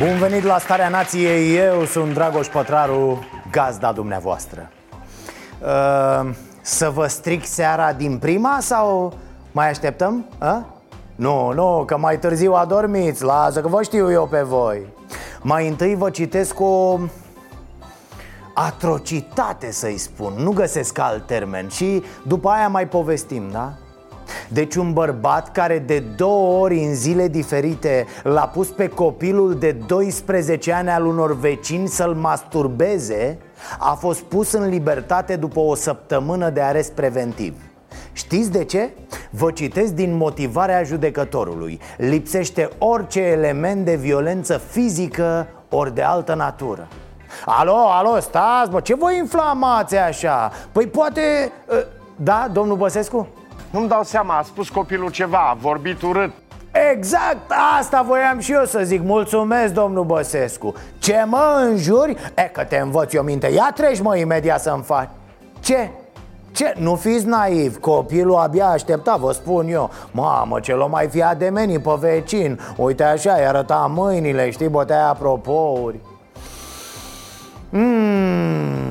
Bun venit la Starea Nației, eu sunt Dragoș Pătraru, gazda dumneavoastră uh, Să vă stric seara din prima sau mai așteptăm? A? Nu, nu, că mai târziu adormiți, lasă că vă știu eu pe voi Mai întâi vă citesc o atrocitate să-i spun, nu găsesc alt termen Și după aia mai povestim, da? Deci un bărbat care de două ori în zile diferite L-a pus pe copilul de 12 ani al unor vecini să-l masturbeze A fost pus în libertate după o săptămână de arest preventiv Știți de ce? Vă citesc din motivarea judecătorului Lipsește orice element de violență fizică ori de altă natură Alo, alo, stați, bă, ce vă inflamați așa? Păi poate... ă, Da, domnul Băsescu? Nu-mi dau seama, a spus copilul ceva, a vorbit urât. Exact, asta voiam și eu să zic. Mulțumesc, domnul Băsescu. Ce mă înjuri? E că te învăț eu minte. Ia treci, mă, imediat să-mi faci. Ce? Ce? Nu fiți naiv, copilul abia aștepta, vă spun eu. Mamă, ce l mai fi ademenit pe vecin. Uite așa, i arăta mâinile, știi, bătea apropouri. Mm,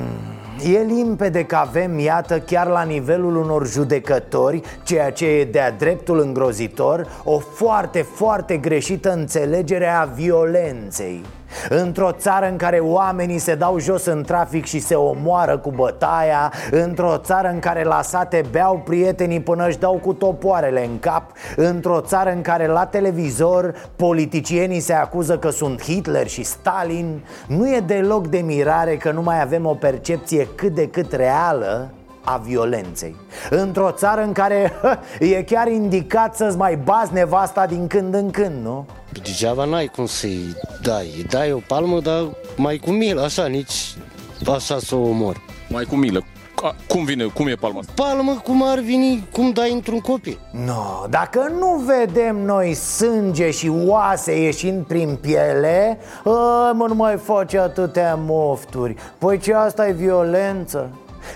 e limpede că avem, iată, chiar la nivelul unor judecători Ceea ce e de-a dreptul îngrozitor O foarte, foarte greșită înțelegere a violenței Într-o țară în care oamenii se dau jos în trafic și se omoară cu bătaia Într-o țară în care la sate beau prietenii până își dau cu topoarele în cap Într-o țară în care la televizor politicienii se acuză că sunt Hitler și Stalin Nu e deloc de mirare că nu mai avem o percepție cât de cât reală a violenței Într-o țară în care hă, e chiar indicat să-ți mai bazi nevasta din când în când, nu? Degeaba n-ai cum să-i dai Îi dai o palmă, dar mai cu milă, așa, nici așa să o omori Mai cu milă. A, cum vine, cum e palma asta? Palmă cum ar veni, cum dai într-un copil No, dacă nu vedem noi sânge și oase ieșind prin piele a, Mă, nu mai face atâtea mofturi Păi ce asta e violență?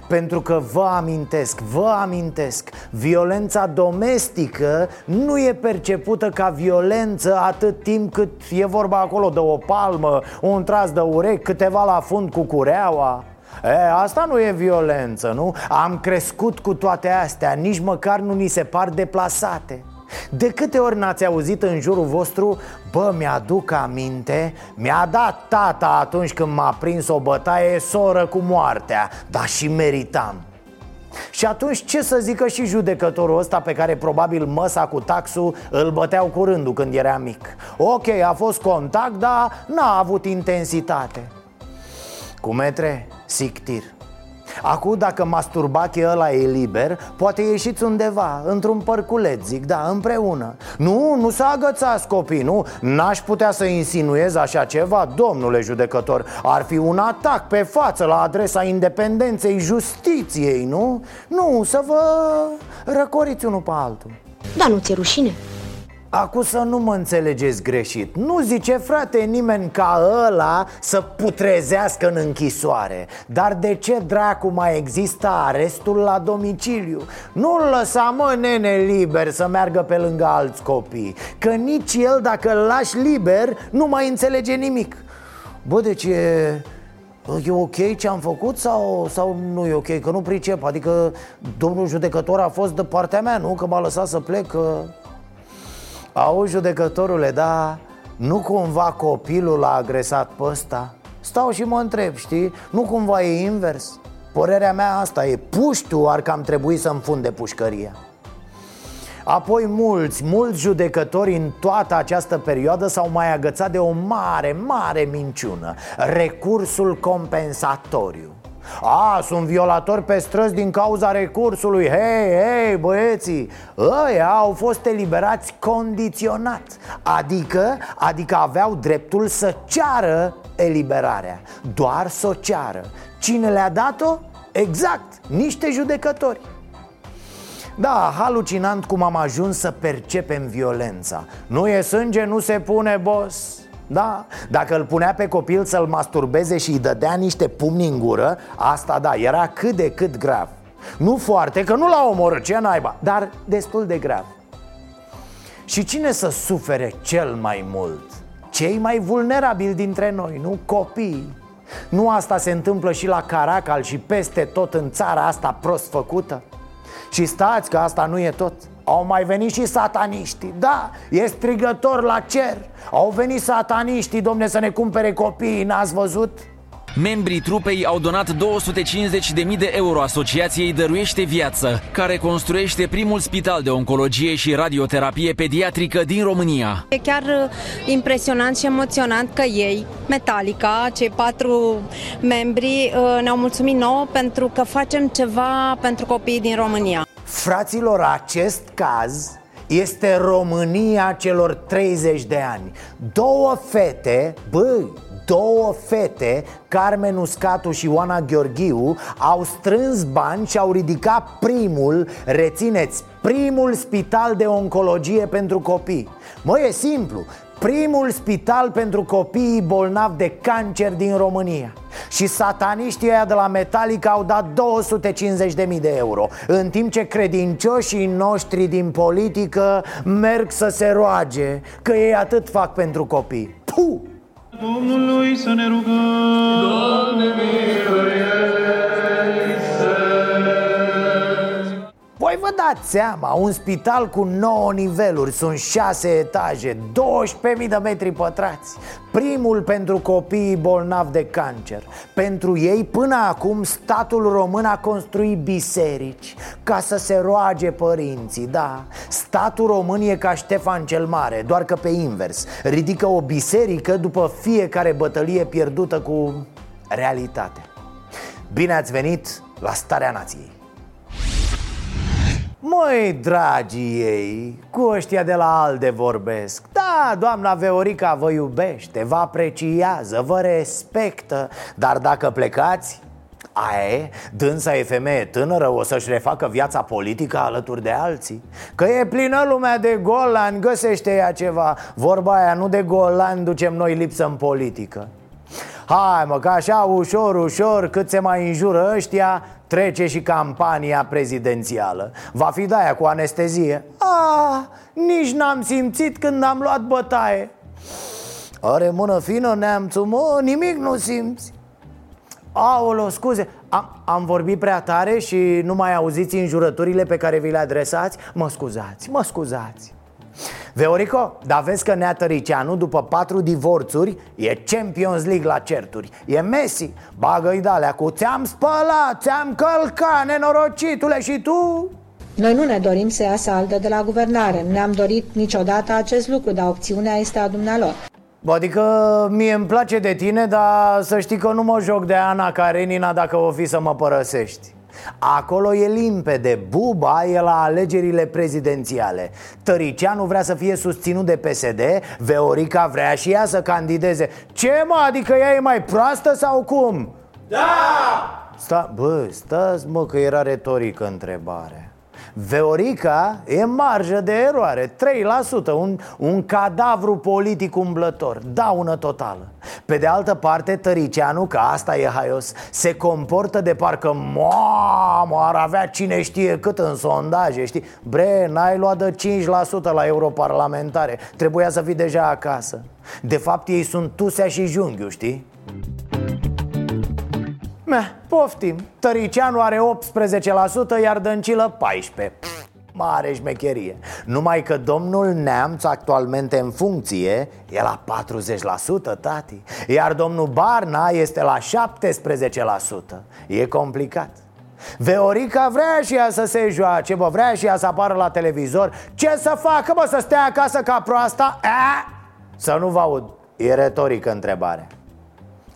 Pentru că vă amintesc, vă amintesc Violența domestică nu e percepută ca violență atât timp cât e vorba acolo de o palmă Un tras de urechi, câteva la fund cu cureaua E, asta nu e violență, nu? Am crescut cu toate astea, nici măcar nu ni se par deplasate de câte ori n-ați auzit în jurul vostru Bă, mi-aduc aminte Mi-a dat tata atunci când m-a prins o bătaie soră cu moartea Dar și meritam. Și atunci ce să zică și judecătorul ăsta pe care probabil măsa cu taxul îl băteau cu rândul când era mic? Ok, a fost contact, dar n-a avut intensitate. Cu metre, sictir Acum dacă masturbache ăla e liber Poate ieșiți undeva, într-un părculeț, zic, da, împreună Nu, nu să agățați copii, nu N-aș putea să insinuez așa ceva, domnule judecător Ar fi un atac pe față la adresa independenței justiției, nu? Nu, să vă răcoriți unul pe altul Da, nu ți-e rușine? Acum să nu mă înțelegeți greșit Nu zice frate nimeni ca ăla să putrezească în închisoare Dar de ce dracu mai există arestul la domiciliu? Nu-l lăsa mă nene liber să meargă pe lângă alți copii Că nici el dacă îl lași liber nu mai înțelege nimic Bă, deci e... E ok ce am făcut sau, sau nu e ok? Că nu pricep, adică domnul judecător a fost de partea mea, nu? Că m-a lăsat să plec, că... Auzi, judecătorule, da, nu cumva copilul l-a agresat pe ăsta? Stau și mă întreb, știi? Nu cumva e invers? Părerea mea asta e, puștiu ar cam trebui să înfunde pușcăria Apoi mulți, mulți judecători în toată această perioadă s-au mai agățat de o mare, mare minciună Recursul compensatoriu A, sunt violatori pe străzi din cauza recursului. Hei, hei, băieții Ăia au fost eliberați condiționat Adică, adică aveau dreptul să ceară eliberarea. Doar să o ceară. Cine le-a dat-o? Exact, niște judecători. Da, halucinant cum am ajuns să percepem violența. Nu e sânge, nu se pune, boss da, dacă îl punea pe copil să-l masturbeze și îi dădea niște pumni în gură Asta da, era cât de cât grav Nu foarte, că nu l-a omorât, ce naiba Dar destul de grav Și cine să sufere cel mai mult? Cei mai vulnerabili dintre noi, nu copii Nu asta se întâmplă și la Caracal și peste tot în țara asta prost făcută? Și stați că asta nu e tot Au mai venit și sataniștii Da, e strigător la cer Au venit sataniștii, domne, să ne cumpere copiii N-ați văzut? Membrii trupei au donat 250.000 de euro Asociației Dăruiește Viață, care construiește primul spital de oncologie și radioterapie pediatrică din România. E chiar uh, impresionant și emoționant că ei, Metallica, cei patru membri, uh, ne-au mulțumit nouă pentru că facem ceva pentru copiii din România. Fraților, acest caz este România celor 30 de ani. Două fete, băi, două fete, Carmen Uscatu și Oana Gheorghiu Au strâns bani și au ridicat primul, rețineți, primul spital de oncologie pentru copii. Mă, e simplu, primul spital pentru copiii bolnavi de cancer din România Și sataniștii ăia de la Metallica au dat 250.000 de euro În timp ce credincioșii noștri din politică merg să se roage Că ei atât fac pentru copii Puh! Domnului să ne rugăm. Doamne, Voi vă dați seama, un spital cu 9 niveluri, sunt 6 etaje, 12.000 de metri pătrați. Primul pentru copiii bolnavi de cancer. Pentru ei, până acum, statul român a construit biserici Ca să se roage părinții, da. Statul român e ca Ștefan cel Mare, doar că pe invers. Ridică o biserică după fiecare bătălie pierdută cu realitate. Bine ați venit la Starea Nației Măi, dragii ei, cu ăștia de la ALDE vorbesc. Da, doamna Veorica vă iubește, vă apreciază, vă respectă Dar dacă plecați, aia e, dânsa e femeie tânără, o să-și refacă viața politică alături de alții. Că e plină lumea de golani, găsește ea ceva. Vorba aia, nu de golani ducem noi lipsă în politică Hai mă, că așa ușor, ușor, cât se mai înjură ăștia Trece și campania prezidențială. Va fi de cu anestezie. Ah, nici n-am simțit când am luat bătaie. Are mână fină neamțul, mă, nimic nu simți. Aolo, scuze, am, am vorbit prea tare și nu mai auziți înjurăturile pe care vi le adresați? Mă scuzați, mă scuzați Veorico, dar vezi că Nea Tăricianu, după patru divorțuri, e Champions League la certuri. E Messi, bagă-i de cu Ți-am spălat, ți-am călcat, nenorocitule, și tu? Noi nu ne dorim să iasă altă de la guvernare. Nu ne-am dorit niciodată acest lucru, dar opțiunea este a dumnealor. Adică mie îmi place de tine, dar să știi că nu mă joc de Ana Karenina dacă o fi să mă părăsești Acolo e limpede, Buba e la alegerile prezidențiale. Tăricianu vrea să fie susținut de PSD Veorica vrea și ea să candideze. Ce mă, adică ea e mai proastă sau cum? Da! Sta, bă, stați mă că era retorică întrebare Veorica e marjă de eroare 3%, un, un cadavru politic umblător Daună totală Pe de altă parte, Tăricianu, că asta e haios Se comportă de parcă Mamă, ar avea cine știe cât în sondaje, știi? Bre, n-ai luat de 5% la europarlamentare Trebuia să fii deja acasă De fapt, ei sunt Tusea și Junghiu, știi? Meh, poftim. Tăricianu are 18%, iar Dăncilă 14% Mare șmecherie. Numai că domnul Neamț actualmente în funcție E la 40%, tati. Iar domnul Barna este la 17% E complicat. Veorica vrea și ea să se joace, bă, vrea și ea să apară la televizor. Ce să facă, bă, să stea acasă ca proasta? A? Să nu vă aud, e retorică întrebare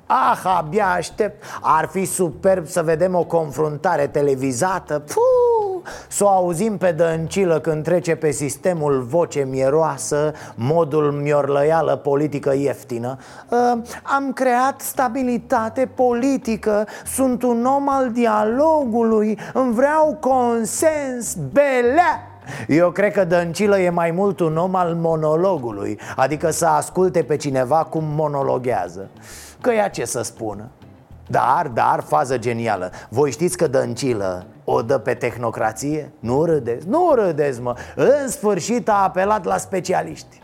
Ah, abia aștept. Ar fi superb să vedem o confruntare televizată. Puh, Să o auzim pe dăncilă când trece pe sistemul voce mieroasă Modul miorlăială politică ieftină. Uh, Am creat stabilitate politică. Sunt un om al dialogului. Îmi vreau consens belea. Eu cred că Dăncilă e mai mult un om al monologului Adică să asculte pe cineva cum monologhează Că ia ce să spună. Dar, dar, fază genială. Voi știți că Dăncilă o dă pe tehnocrație? Nu râdeți, nu râdeți mă. În sfârșit a apelat la specialiști.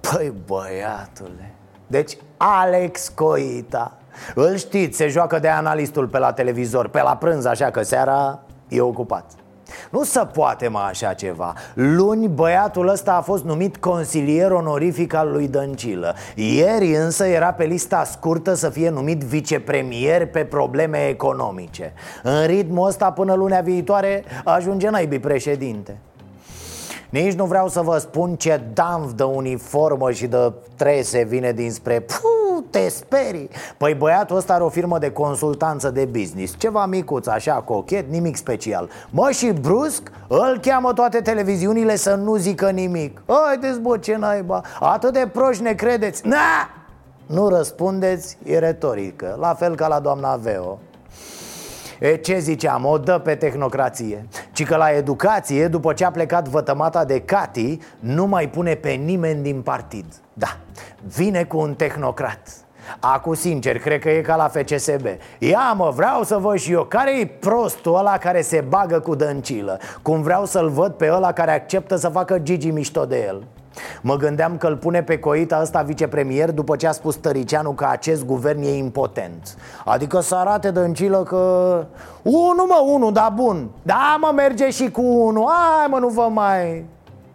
Păi băiatule. Deci Alex Coita. Îl știți, se joacă de analistul pe la televizor Pe la prânz, așa că seara e ocupat nu se poate mai așa ceva. Luni băiatul ăsta a fost numit consilier onorific al lui Dăncilă. Ieri însă era pe lista scurtă să fie numit vicepremier pe probleme economice. În ritmul ăsta până lunea viitoare ajunge naibii președinte. Nici nu vreau să vă spun ce damf de uniformă și de trese vine dinspre... Puh, te sperii. Păi băiatul ăsta are o firmă de consultanță de business. Ceva micuț, așa, cochet, nimic special. Mă, și brusc îl cheamă toate televiziunile să nu zică nimic. Haideți, bă, ce naiba. Atât de proști ne credeți. Na! Nu răspundeți, e retorică. La fel ca la doamna Veo. E, ce ziceam, o dă pe tehnocrație. Ci că la educație, după ce a plecat vătămata de Cati Nu mai pune pe nimeni din partid. Da, vine cu un tehnocrat Acu sincer, cred că e ca la FCSB Ia mă, vreau să văd și eu Care e prostul ăla care se bagă cu dăncilă? Cum vreau să-l văd pe ăla care acceptă să facă Gigi mișto de el? Mă gândeam că îl pune pe coita ăsta vicepremier după ce a spus Tăricianu că acest guvern e impotent. Adică să arate dăncilă că... Unu mă, unu, da bun. Da mă, merge și cu unu. Hai mă, nu vă mai...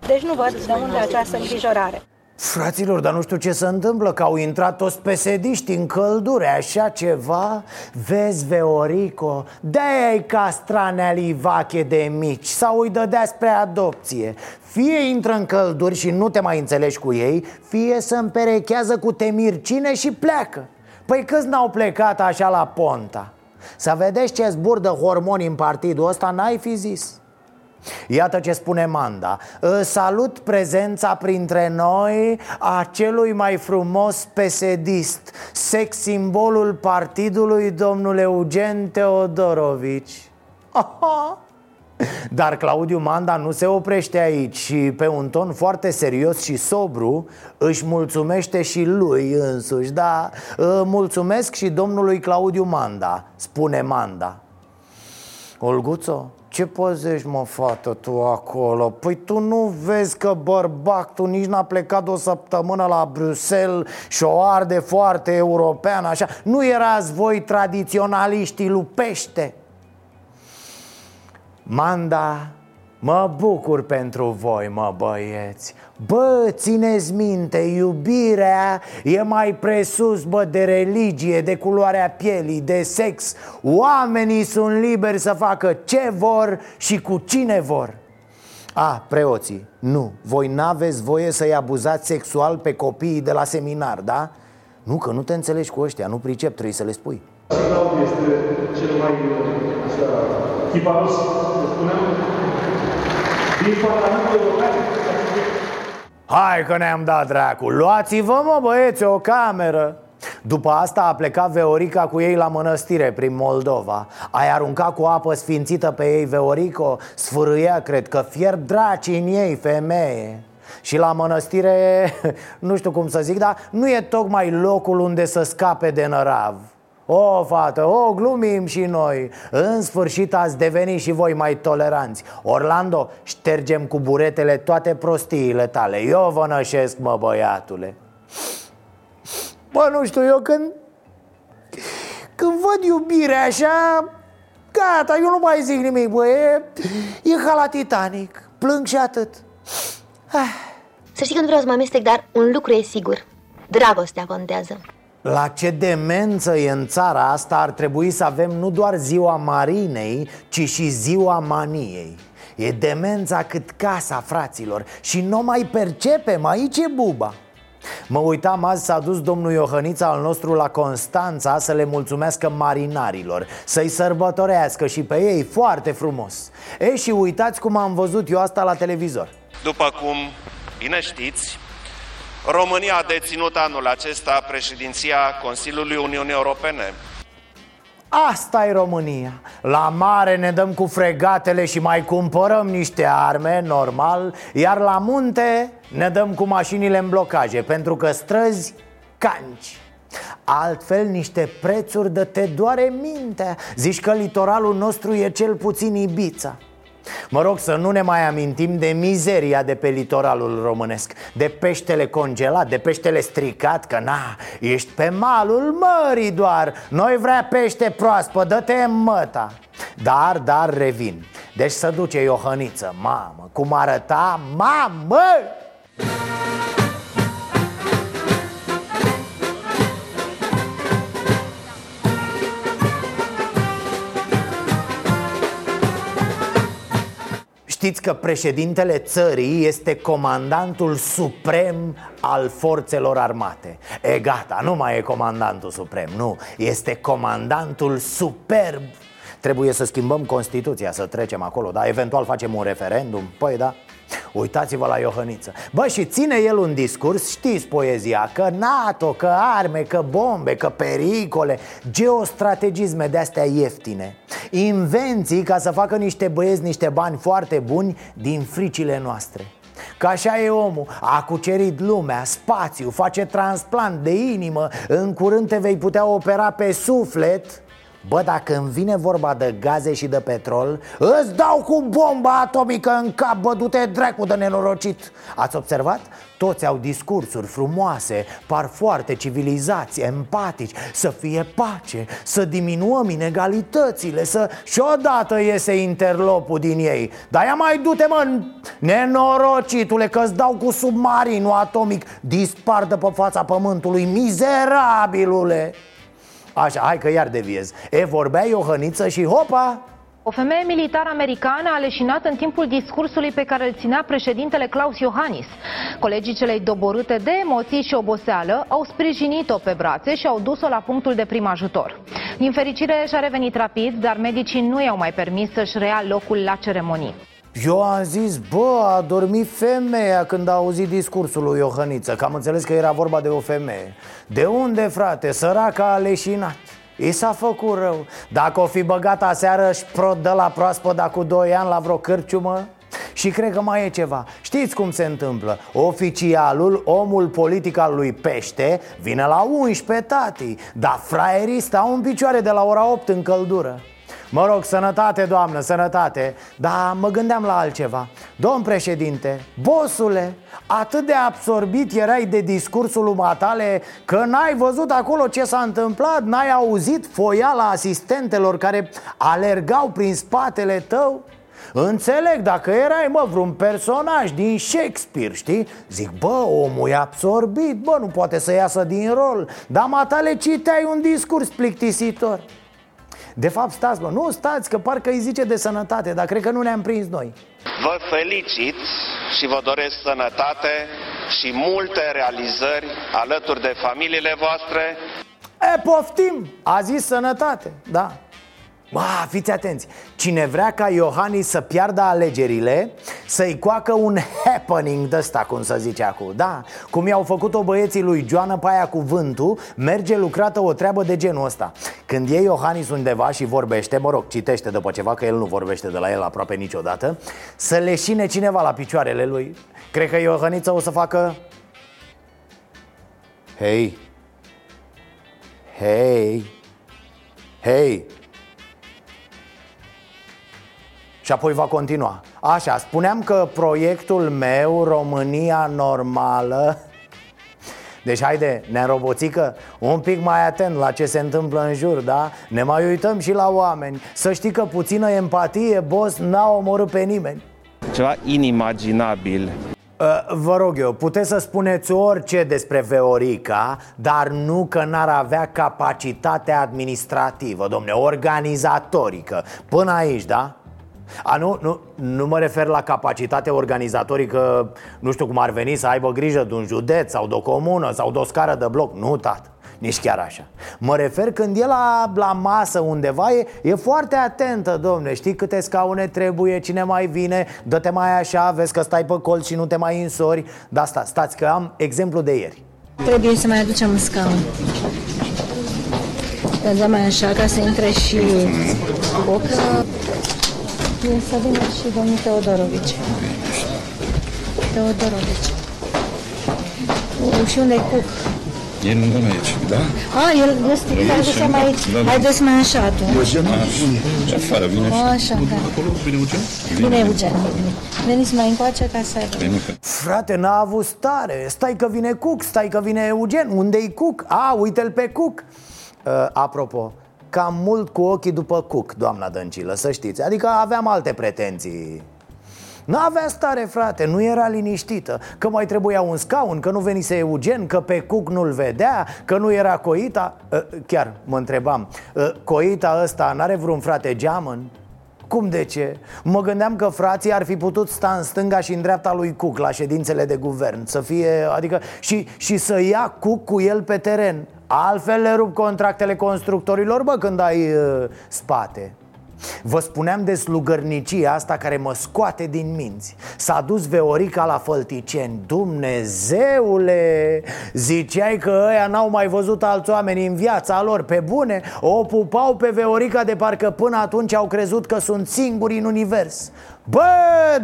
Deci nu văd de unde această îngrijorare Fraților, dar nu știu ce se întâmplă Că au intrat toți pesediști în căldure Așa ceva? Vezi, Veorico De-aia ai castrane alivache de mici Sau îi dădea spre adopție. Fie intră în călduri și nu te mai înțelegi cu ei Fie se împerechează cu temircine și pleacă. Păi câți n-au plecat așa la ponta? Să vedeți ce zburdă hormoni în partidul ăsta, n-ai fi zis Iată ce spune Manda. Salut prezența printre noi a celui mai frumos pesedist Sex simbolul partidului domnul Eugen Teodorovici. Aha! Dar Claudiu Manda nu se oprește aici și pe un ton foarte serios și sobru își mulțumește și lui însuși Da, mulțumesc și domnului Claudiu Manda, spune Manda. Olguțo, ce pozești, mă, fată, tu acolo? Păi tu nu vezi că bărbatul nici n-a plecat o săptămână la Bruxelles și o arde foarte european, așa? Nu erați voi tradiționaliștii lupește? Manda, mă bucur pentru voi, mă băieți. Bă, țineți minte, iubirea e mai presus, bă, de religie, de culoarea pielii, de sex. Oamenii sunt liberi să facă ce vor și cu cine vor. A, preoții, nu, voi n-aveți voie să-i abuzați sexual pe copiii de la seminar, da? Nu, că nu te înțelegi cu ăștia, nu pricep, trebuie să le spui. Claudiu este cel mai așa, chiparos, să spunem, din Parlamentul European. Hai că ne-am dat dracu. Luați-vă mă băieți o cameră. După asta a plecat Veorica cu ei la mănăstire prin Moldova. Ai aruncat cu apă sfințită pe ei Veorico? Sfârâia, cred că fier draci în ei, femeie. Și la mănăstire, nu știu cum să zic, dar nu e tocmai locul unde să scape de nărav o, fată, o, glumim și noi. În sfârșit ați devenit și voi mai toleranți. Orlando, ștergem cu buretele toate prostiile tale. Eu vă nășesc, mă, băiatule. Bă, nu știu, eu când Când văd iubirea așa Gata, eu nu mai zic nimic, bă E, e ca la Titanic. Plâng și atât. Ah. Să știi că nu vreau să mă amestec, dar un lucru e sigur. Dragostea contează la ce demență e în țara asta ar trebui să avem nu doar ziua Marinei, ci și ziua maniei. E demența cât casa, fraților Și nu mai percepem, aici e buba. Mă uitam azi s-a dus domnul Iohănița al nostru la Constanța să le mulțumească marinarilor Să-i sărbătorească și pe ei foarte frumos. E și uitați cum am văzut eu asta la televizor. După cum bine știți, România a deținut anul acesta președinția Consiliului Uniunii Europene. Asta e România. La mare ne dăm cu fregatele și mai cumpărăm niște arme, normal Iar la munte ne dăm cu mașinile în blocaje Pentru că străzi canci. Altfel niște prețuri de te doare mintea. Zici că litoralul nostru e cel puțin Ibița Mă rog să nu ne mai amintim de mizeria de pe litoralul românesc De peștele congelat, de peștele stricat Că na, ești pe malul mării doar. Noi vrea pește proaspăt, dă-te măta. Dar, dar revin. Deci să duce Iohăniță, mamă Cum arăta, mamă! Știți că președintele țării este comandantul suprem al forțelor armate. E gata, nu mai e comandantul suprem, nu. Este comandantul superb. Trebuie să schimbăm Constituția, să trecem acolo, dar eventual facem un referendum. Păi da, Uitați-vă la Iohăniță. Bă, și ține el un discurs, știți poezia Că NATO, că arme, că bombe, că pericole Geostrategisme de-astea ieftine. Invenții ca să facă niște băieți niște bani foarte buni din fricile noastre. Că așa e omul, a cucerit lumea, spațiu, face transplant de inimă În curând te vei putea opera pe suflet Bă, dacă îmi vine vorba de gaze și de petrol Îți dau cu bomba atomică în cap, bă, du-te dracu de nenorocit. Ați observat? Toți au discursuri frumoase, par foarte civilizați, empatici Să fie pace, să diminuăm inegalitățile să... Și odată iese interlopul din ei. Dar ia mai du-te, mă, nenorocitule, că-ți dau cu submarinul atomic. Dispar de pe fața pământului, mizerabilule Așa, hai că iar deviez E, vorbea Iohăniță și hopa o femeie militar americană a leșinat în timpul discursului pe care îl ținea președintele Klaus Iohannis. Colegii celei doborâte de emoții și oboseală au sprijinit-o pe brațe și au dus-o la punctul de prim ajutor. Din fericire și-a revenit rapid, dar medicii nu i-au mai permis să-și rea locul la ceremonii. Eu am zis, bă, a dormit femeia când a auzit discursul lui Iohăniță. Că am înțeles că era vorba de o femeie. De unde, frate? Săraca a leșinat I s-a făcut rău. Dacă o fi băgat aseară și prod de la proaspăt cu 2 ani la vreo cârciumă? Și cred că mai e ceva. Știți cum se întâmplă? Oficialul, omul politic al lui Pește Vine la 11 tati Dar fraierii stau în picioare de la ora 8 în căldură Mă rog, sănătate, doamnă, sănătate. Dar mă gândeam la altceva. Domn președinte, bosule Atât de absorbit erai de discursul umatale Că n-ai văzut acolo ce s-a întâmplat N-ai auzit foiala asistentelor care alergau prin spatele tău? Înțeleg, dacă erai, mă, vreun personaj din Shakespeare, știi? Zic, bă, omul e absorbit, bă, nu poate să iasă din rol. Dar matale citeai un discurs plictisitor de fapt, stați, bă, nu stați, că parcă îi zice de sănătate, dar cred că nu ne-am prins noi. Vă felicit și vă doresc sănătate și multe realizări alături de familiile voastre. E, poftim! A zis sănătate, da. Ba, fiți atenți. Cine vrea ca Iohannis să piardă alegerile Să-i coacă un happening de ăsta, cum să zice acum Da, cum i-au făcut-o băieții lui Joana pe aia cu vântul Merge lucrată o treabă de genul ăsta. Când e Iohannis undeva și vorbește Mă rog, citește după ceva, că el nu vorbește de la el aproape niciodată Să leșine cineva la picioarele lui. Cred că Iohannița o să facă Hei. Hei. Hei Și apoi va continua. Așa, spuneam că proiectul meu, România Normală deci haide, neroboțică, un pic mai atent la ce se întâmplă în jur, da? Ne mai uităm și la oameni. Să știi că puțină empatie, boss, n-a omorât pe nimeni. Ceva inimaginabil. Uh, Vă rog eu, puteți să spuneți orice despre Veorica Dar nu că n-ar avea capacitate administrativă, domne, organizatorică. Până aici, da? A, nu, nu, nu mă refer la capacitate organizatorică Nu știu cum ar veni să aibă grijă de un județ sau de o comună sau de o scară de bloc. Nu, tată, nici chiar așa. Mă refer când e la, la masă undeva e, e foarte atentă, domne. Știi câte scaune trebuie, cine mai vine? Dă-te mai așa, vezi că stai pe colț și nu te mai însori. Dar sta, stați că am exemplu de ieri. Trebuie să mai aducem un scaun. Să dăm mai așa ca să intre și boca. E să vină și domnul Teodorovici. Teodorovici. Și unde e Cuc? E lângă noi aici, da? A, el este, haideți mai aici. Da, da. Haideți mai așa atunci. Eugen? Așa, afară, vine și... Așa, da. Acolo, vine Eugen? Bine, Eugen. Veniți mai încoace ca să... Frate, n-a avut stare Stai că vine Cuc, stai că vine Eugen Unde-i Cuc? A, uite-l pe Cuc uh, Apropo, cam mult cu ochii după Cuc, doamna Dăncilă, să știți Adică aveam alte pretenții N-avea stare, frate, nu era liniștită Că mai trebuia un scaun, că nu venise Eugen Că pe Cuc nu-l vedea, că nu era Coita Uh, Chiar mă întrebam uh, Coita ăsta n-are vreun frate geamăn? Cum de ce? Mă gândeam că frații ar fi putut sta în stânga și în dreapta lui Cuc la ședințele de guvern Să fie, adică, și, și să ia Cuc cu el pe teren Altfel le rup contractele constructorilor, bă, când ai uh, spate. Vă spuneam de slugărnicia asta care mă scoate din minți. S-a dus Veorica la Fălticeni. Dumnezeule! Ziceai că ăia n-au mai văzut alți oameni în viața lor. Pe bune, o pupau pe Veorica de parcă până atunci au crezut că sunt singuri în univers. Bă,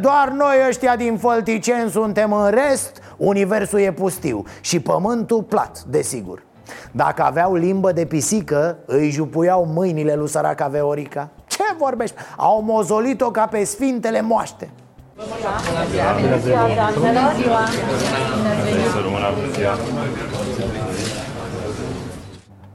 doar noi ăștia din Fălticeni suntem în rest. Universul e pustiu și pământul plat, desigur dacă aveau limbă de pisică, îi jupuiau mâinile lui săraca Veorica. Ce vorbești? Au mozolit-o ca pe sfintele moaște.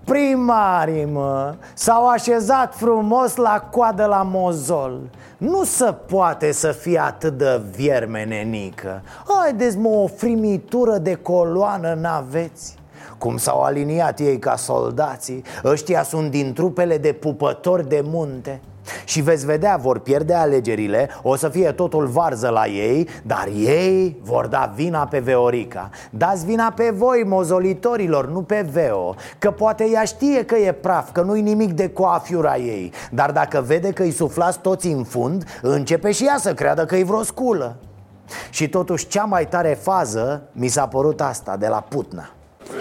Primarii, mă, s-au așezat frumos la coadă la mozol. Nu se poate să fie atât de viermenenică Haideți, mă, o frimitură de coloană n-aveți cum s-au aliniat ei ca soldații. Ăștia sunt din trupele de pupători de munte. Și veți vedea, vor pierde alegerile, o să fie totul varză la ei Dar ei vor da vina pe Veorica. Dați vina pe voi, mozolitorilor, nu pe Veo Că poate ea știe că e praf, că nu-i nimic de coafiura ei. Dar dacă vede că îi suflați toți în fund Începe și ea să creadă că e vreo sculă. Și totuși cea mai tare fază mi s-a părut asta de la Putna Ați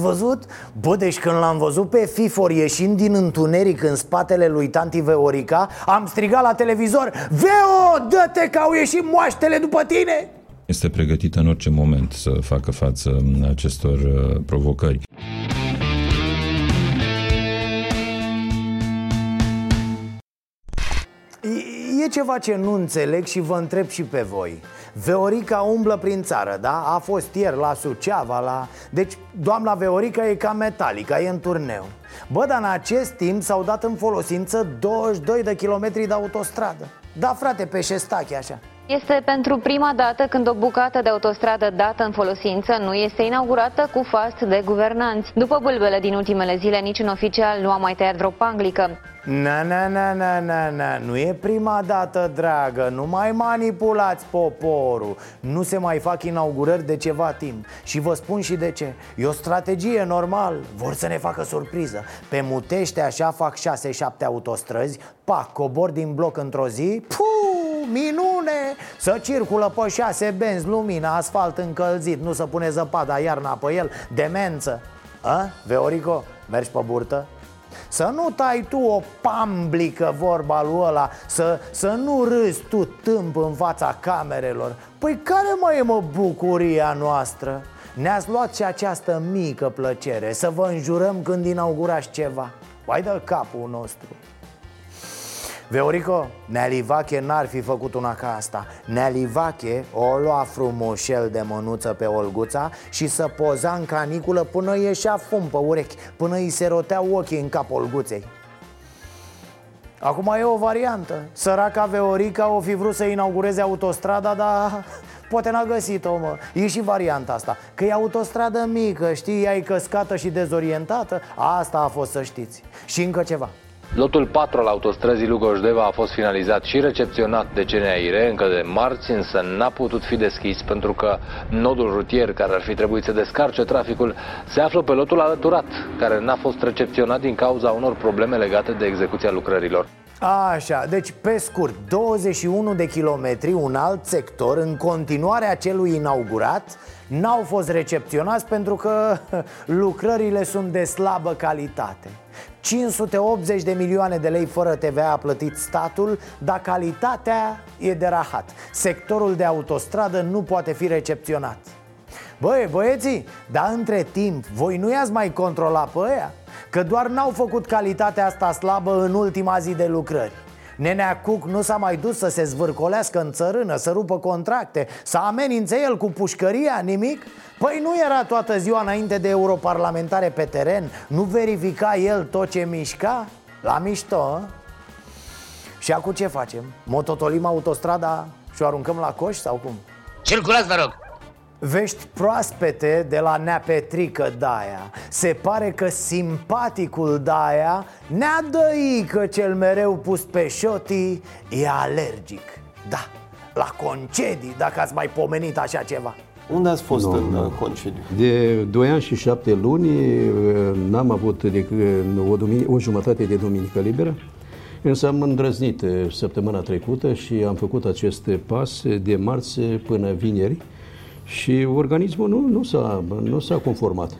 văzut? Bă, deci când l-am văzut pe Fifor ieșind din întuneric în spatele lui Tanti Veorica Am strigat la televizor Veo, dă-te că au ieșit moaștele după tine Este pregătită în orice moment să facă față acestor uh, provocări. E- E ceva ce nu înțeleg și vă întreb și pe voi Veorica umblă prin țară, da? A fost ieri la Suceava, la... Deci doamna Veorica e ca metalica, e în turneu Bă, dar în acest timp s-au dat în folosință 22 de kilometri de autostradă Da, frate, pe șestache așa Este pentru prima dată când o bucată de autostradă dată în folosință nu este inaugurată cu fast de guvernanți. După bâlbele din ultimele zile, niciun oficial nu a mai tăiat vreo panglică. Na, na, na, na, na, na, nu e prima dată, dragă, nu mai manipulați poporul. Nu se mai fac inaugurări de ceva timp. Și vă spun și de ce. E o strategie normal, vor să ne facă surpriză. Pe Mutește așa fac 6-7 autostrăzi Pac, cobor din bloc într-o zi Puh, minune! Să circulă pe șase benzi, lumină, asfalt încălzit Nu să pune zăpada iarna pe el, demență. A? Veorico, mergi pe burtă? Să nu tai tu o pamblică vorba lui ăla să, să nu râzi tu tâmp în fața camerelor. Păi care mai e mă bucuria noastră? Ne-ați luat și această mică plăcere Să vă înjurăm când inaugurați ceva. Vai de capul nostru Veorico, Nealivache n-ar fi făcut una ca asta. Nealivache o lua frumușel de mânuță pe Olguța Și să poza în caniculă până ieșea fum pe urechi Până îi se roteau ochii în cap Olguței. Acum e o variantă. Săraca Veorica o fi vrut să inaugureze autostrada, dar poate n-a găsit-o, mă. E și varianta asta Că e autostradă mică, știi, ea e căscată și dezorientată. Asta a fost să știți. Și încă ceva Lotul 4 al autostrăzii Lugoj-Deva a fost finalizat și recepționat de CNAIR încă de marți, însă n-a putut fi deschis pentru că nodul rutier care ar fi trebuit să descarce traficul se află pe lotul alăturat, care n-a fost recepționat din cauza unor probleme legate de execuția lucrărilor. Așa, deci pe scurt, 21 de kilometri, un alt sector, în continuare a celui inaugurat, n-au fost recepționați pentru că lucrările sunt de slabă calitate. 580 de milioane de lei fără TVA a plătit statul, dar calitatea e de rahat. Sectorul de autostradă nu poate fi recepționat. Băi, băieții, dar între timp, voi nu i-ați mai controlat pe ăia? Că doar n-au făcut calitatea asta slabă în ultima zi de lucrări Nenea Cuc nu s-a mai dus să se zvârcolească în țărână, să rupă contracte Să amenințe el cu pușcăria, nimic? Păi nu era toată ziua înainte de europarlamentare pe teren? Nu verifica el tot ce mișca? La mișto, a? Și acum ce facem? Mototolim autostrada și o aruncăm la coș sau cum? Circulați, vă rog! Vești proaspete de la Nea Petrică Daia Se pare că simpaticul Daia Nea Dăică cel mereu pus pe șotii E alergic Da, la concedii, dacă ați mai pomenit așa ceva unde ați fost nu, în nu. concediu? De 2 ani și 7 luni n-am avut decât o, dumini- o jumătate de duminică liberă Însă am îndrăznit săptămâna trecută și am făcut acest pas de marți până vineri și organismul nu, nu, s-a, nu s-a conformat.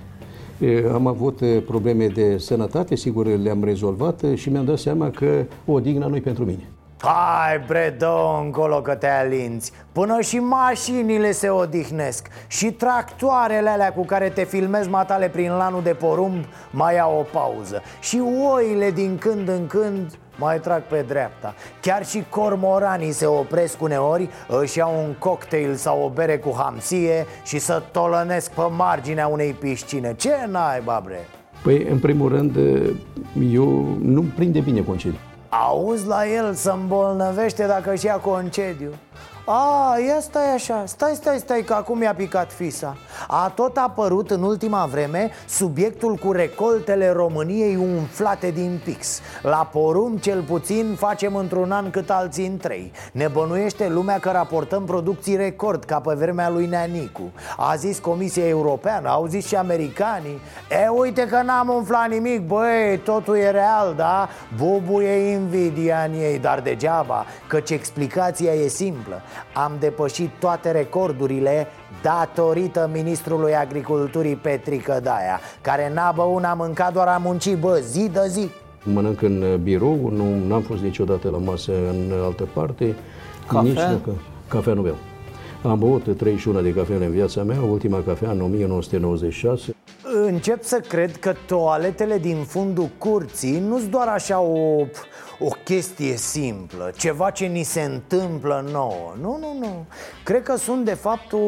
Am avut probleme de sănătate, sigur le-am rezolvat și mi-am dat seama că odihna nu-i pentru mine. Hai bre, dă încolo că te alinți. Până și mașinile se odihnesc. Și tractoarele alea cu care te filmezi matale prin lanul de porumb Mai au o pauză. Și oile din când în când mai trag pe dreapta. Chiar și cormoranii se opresc uneori Își iau un cocktail sau o bere cu hamsie Și să tolănesc pe marginea unei piscine. Ce naiba, bre? Păi, în primul rând, eu nu prinde bine concediu Auzi la el să îmbolnăvește dacă își ia concediu a, ia stai așa, stai, stai, stai, că acum mi-a picat fisa. A tot apărut în ultima vreme subiectul cu recoltele României umflate din pix. La porum cel puțin facem într-un an cât alții în trei. Ne bănuiește lumea că raportăm producții record ca pe vremea lui Neanicu. A zis Comisia Europeană, au zis și americanii. E, uite că n-am umflat nimic, băi, totul e real, da? Bubuie invidia în ei, dar degeaba, căci explicația e simplă am depășit toate recordurile datorită ministrului agriculturii Petrică Daia Care n-a băut, n-a mâncat, doar a muncit, bă, zi de zi. Mănânc în birou, nu am fost niciodată la masă în altă parte Cafea? Nici nu, că, cafea nu beau. Am băut 31 de cafele în viața mea, ultima cafea în 1996 Încep să cred că toaletele din fundul curții nu sunt doar așa o, o chestie simplă Ceva ce ni se întâmplă nouă. Nu, nu, nu. Cred că sunt de fapt o,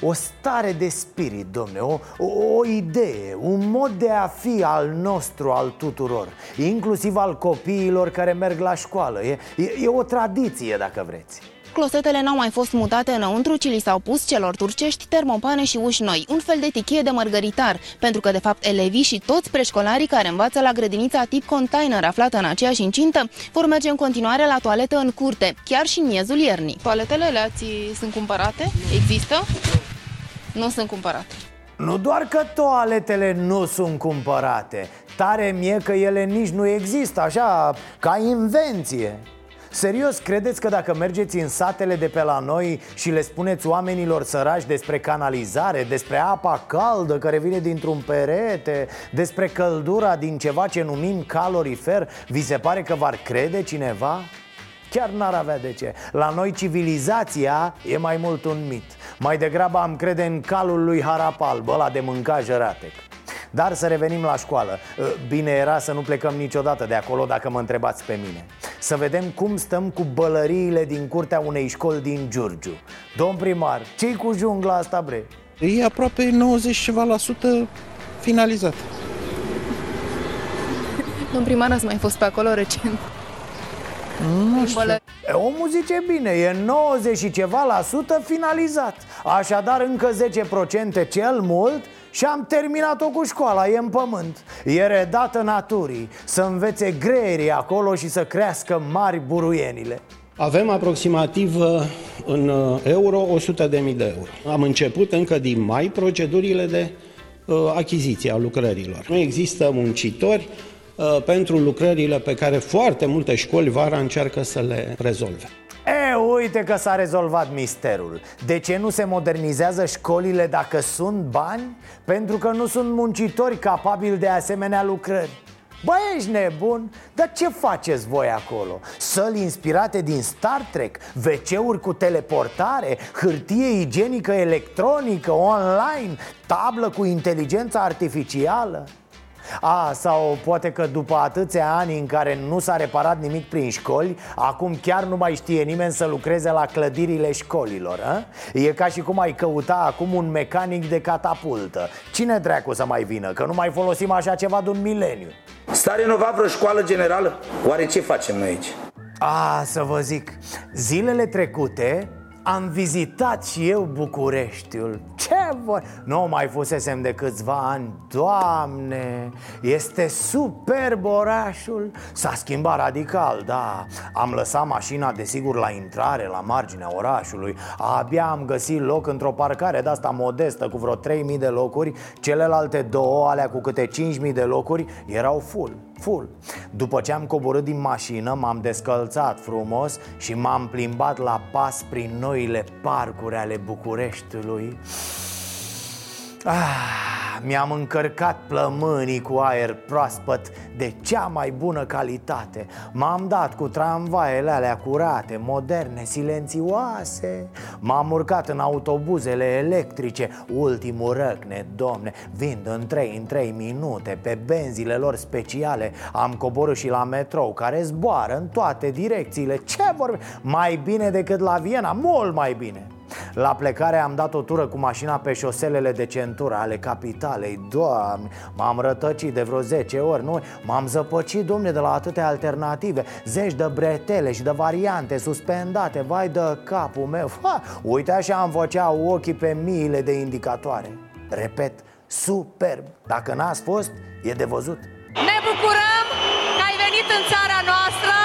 o stare de spirit, domne o, o, o idee, un mod de a fi al nostru, al tuturor Inclusiv al copiilor care merg la școală. E, e, e o tradiție, dacă vreți Closetele n-au mai fost mutate înăuntru, ci li s-au pus celor turcești termopane și uși noi, un fel de tichie de mărgăritar, pentru că, de fapt, elevii și toți preșcolarii care învață la grădinița tip container aflată în aceeași incintă vor merge în continuare la toaletă în curte, chiar și în miezul iernii. Toaletele leații sunt cumpărate? Există? Nu sunt cumpărate. Nu doar că toaletele nu sunt cumpărate Tare mie că ele nici nu există, așa, ca invenție Serios, credeți că dacă mergeți în satele de pe la noi și le spuneți oamenilor săraci despre canalizare, despre apa caldă care vine dintr-un perete, despre căldura din ceva ce numim calorifer, vi se pare că v-ar crede cineva? Chiar n-ar avea de ce. La noi civilizația e mai mult un mit. Mai degrabă am crede în calul lui Harapal, ăla de mânca jăratec dar să revenim la școală ă, Bine era să nu plecăm niciodată de acolo dacă mă întrebați pe mine Să vedem cum stăm cu bălăriile din curtea unei școli din Giurgiu Domn primar, ce cu jungla asta, bre? E aproape 90 ceva la sută finalizat Domn primar, ați mai fost pe acolo recent? Nu știu. E, omul zice bine, e 90 și ceva la sută finalizat Așadar încă 10% cel mult și am terminat-o cu școala, e în pământ E redată naturii Să învețe greierii acolo și să crească mari buruienile avem aproximativ uh, în uh, euro 100.000 de euro. Am început încă din mai procedurile de uh, achiziție a lucrărilor. Nu există muncitori pentru lucrările pe care foarte multe școli vara încearcă să le rezolve. E, uite că s-a rezolvat misterul De ce nu se modernizează școlile dacă sunt bani? Pentru că nu sunt muncitori capabili de asemenea lucrări Bă, ești nebun? Dar ce faceți voi acolo? Săli inspirate din Star Trek? WC-uri cu teleportare? Hârtie igienică electronică, online? Tablă cu inteligență artificială? A, sau poate că după atâția ani în care nu s-a reparat nimic prin școli Acum chiar nu mai știe nimeni să lucreze la clădirile școlilor a? E ca și cum ai căuta acum un mecanic de catapultă Cine dracu să mai vină? Că nu mai folosim așa ceva de un mileniu S-a renovat vreo școală generală? Oare ce facem noi aici? A, să vă zic, zilele trecute am vizitat și eu Bucureștiul. Ce voi? Nu mai fusesem de câțiva ani. Doamne, este superb orașul. S-a schimbat radical, da. Am lăsat mașina, desigur, la intrare, la marginea orașului. Abia am găsit loc într-o parcare de-asta modestă Cu vreo 3000 de locuri. Celelalte două, alea cu câte 5000 de locuri, erau full full. După ce am coborât din mașină, m-am descălțat frumos Și m-am plimbat la pas prin noile parcuri ale Bucureștiului Ah, mi-am încărcat plămânii cu aer proaspăt de cea mai bună calitate. M-am dat cu tramvaiele alea curate, moderne, silențioase. M-am urcat în autobuzele electrice, ultimul răcne, domne Vind în 3 în 3 minute, pe benzile lor speciale. Am coborât și la metrou, care zboară în toate direcțiile. Ce vorbe? Mai bine decât la Viena, mult mai bine la plecare am dat o tură cu mașina pe șoselele de centură ale capitalei. Doamne, m-am rătăcit de vreo 10 ori nu? M-am zăpăcit, domne, de la atâtea alternative. Zeci de bretele și de variante suspendate. Vai de capul meu. Ha, Uite așa am făcea ochii pe miile de indicatoare. Repet, superb. Dacă n-ați fost, e de văzut. Ne bucurăm că ai venit în țara noastră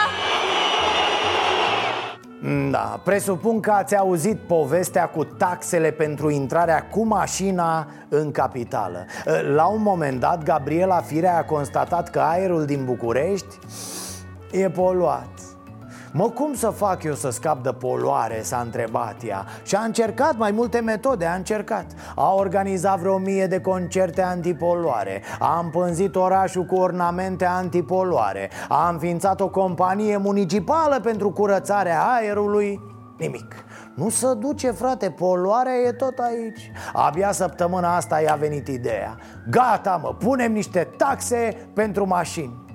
da, presupun că ați auzit povestea cu taxele pentru intrarea cu mașina în capitală. La un moment dat, Gabriela Firea a constatat că aerul din București e poluat Mă, cum să fac eu să scap de poluare, s-a întrebat ea. Și a încercat mai multe metode, a încercat. A organizat vreo mie de concerte antipoluare. A împânzit orașul cu ornamente antipoluare. A înființat o companie municipală pentru curățarea aerului. Nimic. Nu se duce, frate, poluarea e tot aici. Abia săptămâna asta i-a venit ideea. Gata, mă, punem niște taxe pentru mașini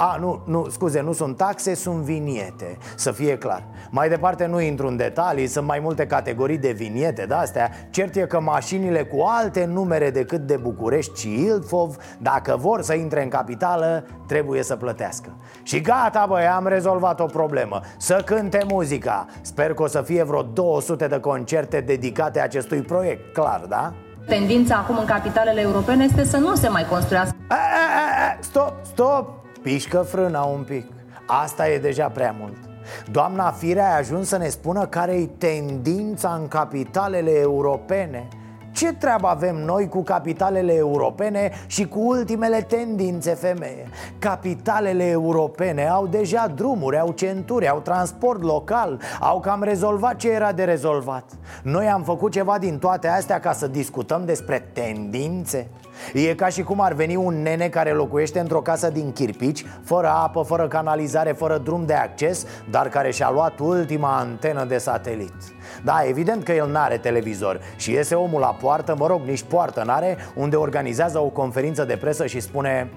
a, nu, nu, scuze, nu sunt taxe, sunt viniete. Să fie clar. Mai departe nu intru în detalii Sunt mai multe categorii de viniete de-astea Cert e că mașinile cu alte numere decât de București și Ilfov Dacă vor să intre în capitală Trebuie să plătească. Și gata, băi, am rezolvat o problemă. Să cânte muzica. Sper că o să fie vreo 200 de concerte dedicate acestui proiect. Clar, da? Tendința acum în capitalele europene este să nu se mai construiască. A, a, a, Stop, stop Pișcă frâna un pic. Asta e deja prea mult. Doamna Firea a ajuns să ne spună care e tendința în capitalele europene ce treabă avem noi cu capitalele europene și cu ultimele tendințe femeie? Capitalele europene au deja drumuri, au centuri, au transport local Au cam rezolvat ce era de rezolvat Noi am făcut ceva din toate astea ca să discutăm despre tendințe? E ca și cum ar veni un nene care locuiește într-o casă din chirpici Fără apă, fără canalizare, fără drum de acces Dar care și-a luat ultima antenă de satelit Da, evident că el n-are televizor Și iese omul la poartă, mă rog, nici poartă n-are Unde organizează o conferință de presă și spune...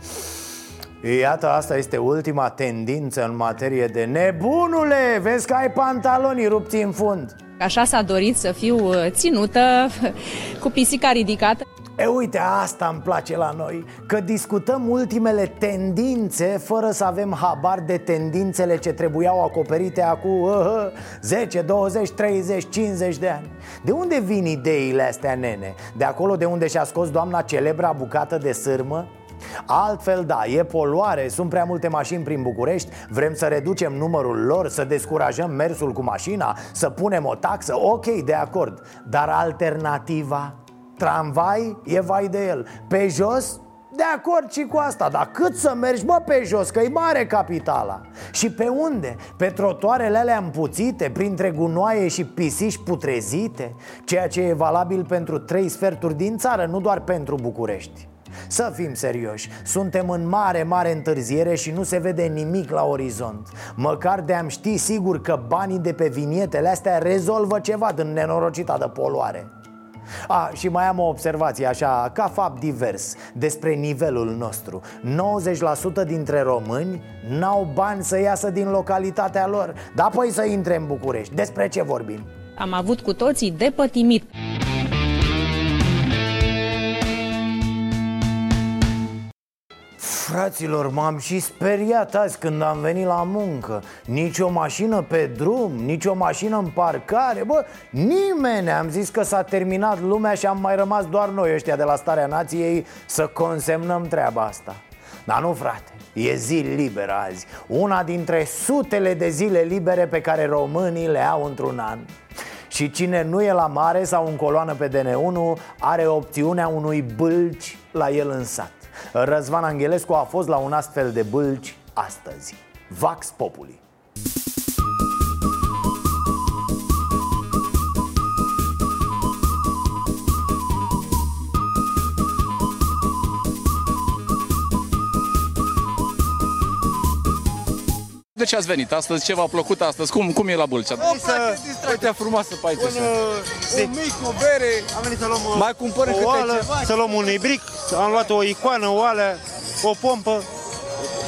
Iată, asta este ultima tendință în materie de nebunule Vezi că ai pantalonii rupți în fund. Așa s-a dorit să fiu uh, ținută cu pisica ridicată E uite, asta îmi place la noi Că discutăm ultimele tendințe Fără să avem habar de tendințele ce trebuiau acoperite acum uh, 10, 20, 30, 50 de ani De unde vin ideile astea, nene? De acolo de unde și-a scos doamna celebra bucată de sârmă? Altfel, da, e poluare, sunt prea multe mașini prin București Vrem să reducem numărul lor, să descurajăm mersul cu mașina Să punem o taxă, ok, de acord Dar alternativa? Tramvai? E vai de el Pe jos? De acord și cu asta, dar cât să mergi, bă, pe jos, că e mare capitala Și pe unde? Pe trotoarele alea împuțite, printre gunoaie și pisici putrezite Ceea ce e valabil pentru trei sferturi din țară, nu doar pentru București să fim serioși, suntem în mare, mare întârziere și nu se vede nimic la orizont Măcar de am ști sigur că banii de pe vinietele astea rezolvă ceva din nenorocita de poluare a, și mai am o observație așa, ca fapt divers, despre nivelul nostru. 90% dintre români n-au bani să iasă din localitatea lor. Dar apoi să intre în București, despre ce vorbim? Am avut cu toții de pătimit Fraților, m-am și speriat azi când am venit la muncă. Nici o mașină pe drum, nici o mașină în parcare. Bă, nimeni Am zis că s-a terminat lumea și am mai rămas doar noi ăștia de la Starea Nației Să consemnăm treaba asta. Dar nu, frate, e zi liberă azi. Una dintre sutele de zile libere pe care românii le au într-un an. Și cine nu e la mare sau în coloană pe DN1 Are opțiunea unui bâlci la el în sat Răzvan Angelescu a fost la un astfel de bâlci astăzi. Vax Populi De ce ați venit astăzi? Ce v-a plăcut astăzi? Cum, cum e la Bulcea? Să... Uite frumoasă pe aici. Un, un mic, o bere. Am venit să luăm Mai cumpărăm o oală, ceva. să luăm un ibric. Am luat o icoană, o oală, o pompă.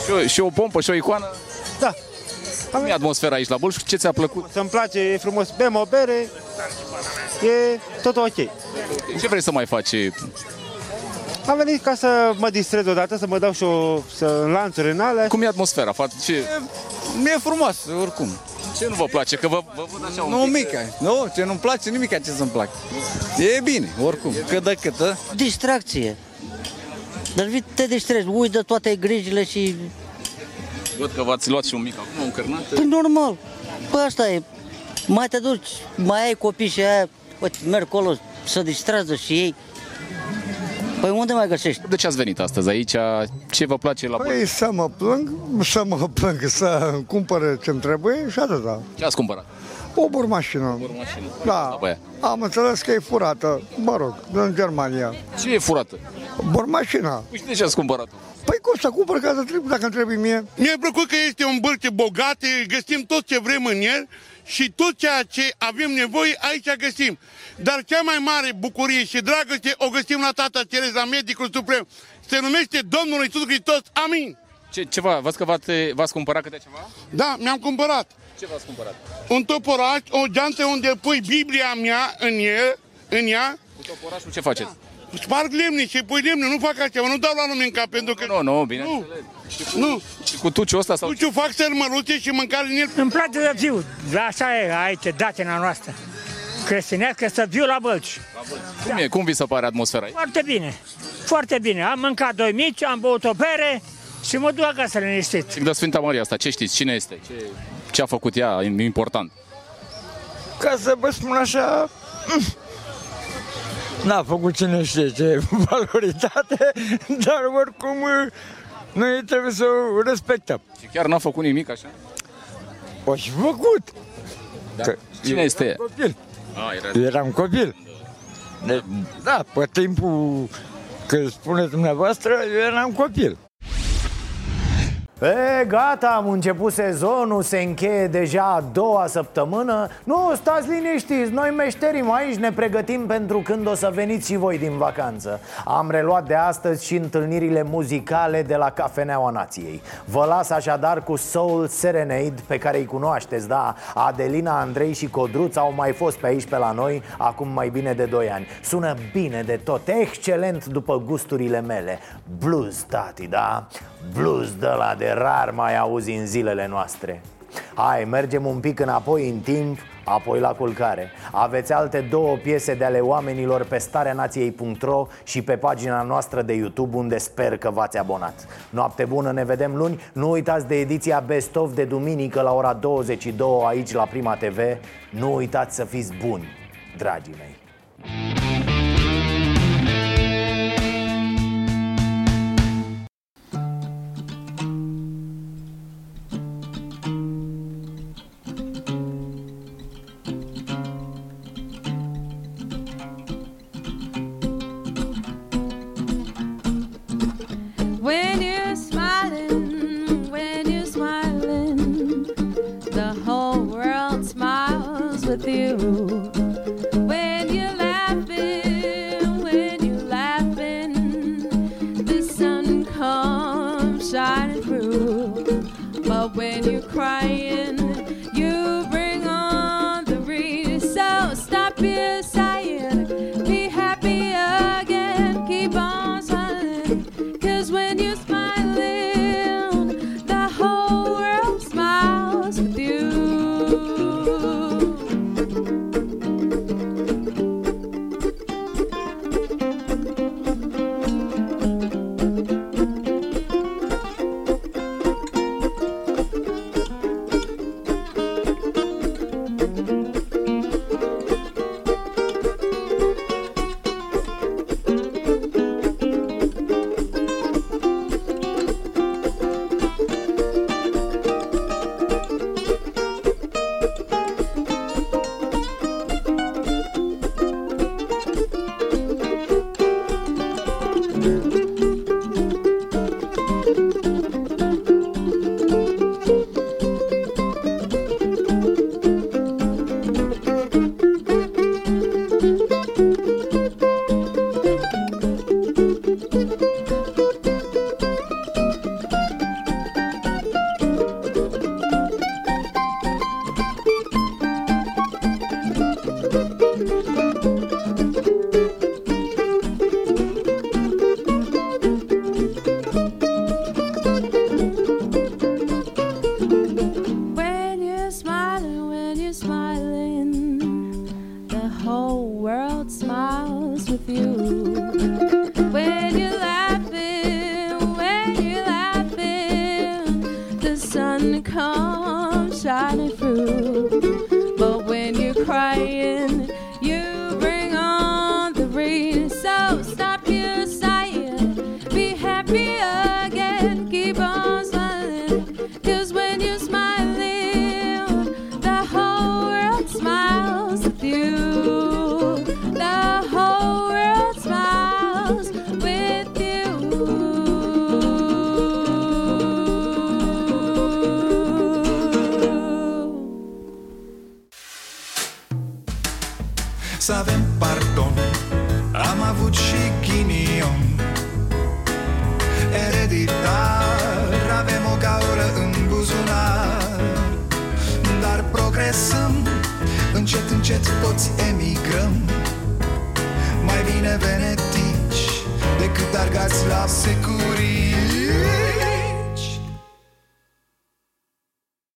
Și o, și o pompă și o icoană? Da. Cum e atmosfera aici la Bulj? Ce ți-a plăcut? Să-mi place, e frumos. Bem o bere, e tot ok. Ce vrei să mai faci? Am venit ca să mă distrez odată, să mă dau și o, să, în lanțuri în alea. Cum e atmosfera? Ce... E, e frumos, oricum. Ce nu vă place? Că vă, vă văd așa un Nu, pic... mica. Nu, ce nu-mi place, nimic ce să-mi plac. E bine, oricum, cât de cât, a? Distracție. Dar vii, te distrezi, uiți de toate grijile și... Văd că v-ați luat și un mic acum, un cărnat. Păi normal, păi asta e. Mai te duci, mai ai copii și aia, uite, merg acolo, să distrează și ei. Păi unde mai găsești? De ce ați venit astăzi aici? Ce vă place la Păi să mă plâng, să mă plâng, să cumpăr ce-mi trebuie și atâta. Ce ați cumpărat? O burmașină. Burmașină. Da, am înțeles că e furată, mă rog, în Germania. Ce e furată? Burmașina. Păi și de ce ați cumpărat-o? Păi cum să cumpăr ca să trebuie, dacă îmi trebuie mie? Mi-a plăcut că este un bălce bogat, găsim tot ce vrem în el și tot ceea ce avem nevoie aici găsim. Dar cea mai mare bucurie și dragoste o găsim la Tata Cerez, la Medicul Suprem. Se numește Domnul Iisus Hristos. Amin! Ce, ceva, v-ați că v-ați, v-ați cumpărat câte ceva? Da, mi-am cumpărat. Ce v-ați cumpărat? Un toporaș, o geantă unde pui Biblia mea în, el, în ea. Cu toporașul ce faceți? Da. Sparg lemne și pui lemne, nu fac altceva, nu dau la lume în cap pentru că... Nu, nu, bine Nu, cu, nu. Și cu tuciul ăsta sau... Tuciul fac sărmăluțe și mâncare în el. Îmi place să fiu, așa e aici, datina noastră. Creștinească să fiu la bălci. Cum e? Cum vi se pare atmosfera aici? Foarte bine, foarte bine. Am mâncat doi mici, am băut o bere și mă duc acasă liniștit. De Sfânta Maria asta, ce știți? Cine este? Ce, ce a făcut ea important? Ca să vă spun așa, n-a făcut cine știe ce valoritate, dar oricum noi trebuie să o respectăm. Și chiar n-a făcut nimic așa? O și făcut. Da. Cine este ea? Copil. A, era... Eram copil. De, da, pe timpul când spuneți dumneavoastră, eu eram copil. E, gata, am început sezonul, se încheie deja a doua săptămână. Nu, stați liniștiți, noi meșterim aici, ne pregătim pentru când o să veniți și voi din vacanță. Am reluat de astăzi și întâlnirile muzicale de la Cafeneaua Nației. Vă las așadar cu Soul Serenade, pe care îi cunoașteți, da? Adelina, Andrei și Codruț au mai fost pe aici pe la noi acum mai bine de 2 ani. Sună bine de tot, excelent după gusturile mele. Blues, tati, da? Blues de la de rar mai auzi în zilele noastre. Hai, mergem un pic înapoi în timp, apoi la culcare. Aveți alte două piese de ale oamenilor pe stareanației.ro și pe pagina noastră de YouTube unde sper că v-ați abonat. Noapte bună, ne vedem luni. Nu uitați de ediția Best of de duminică la ora 22 aici la Prima TV Nu uitați să fiți buni, dragii mei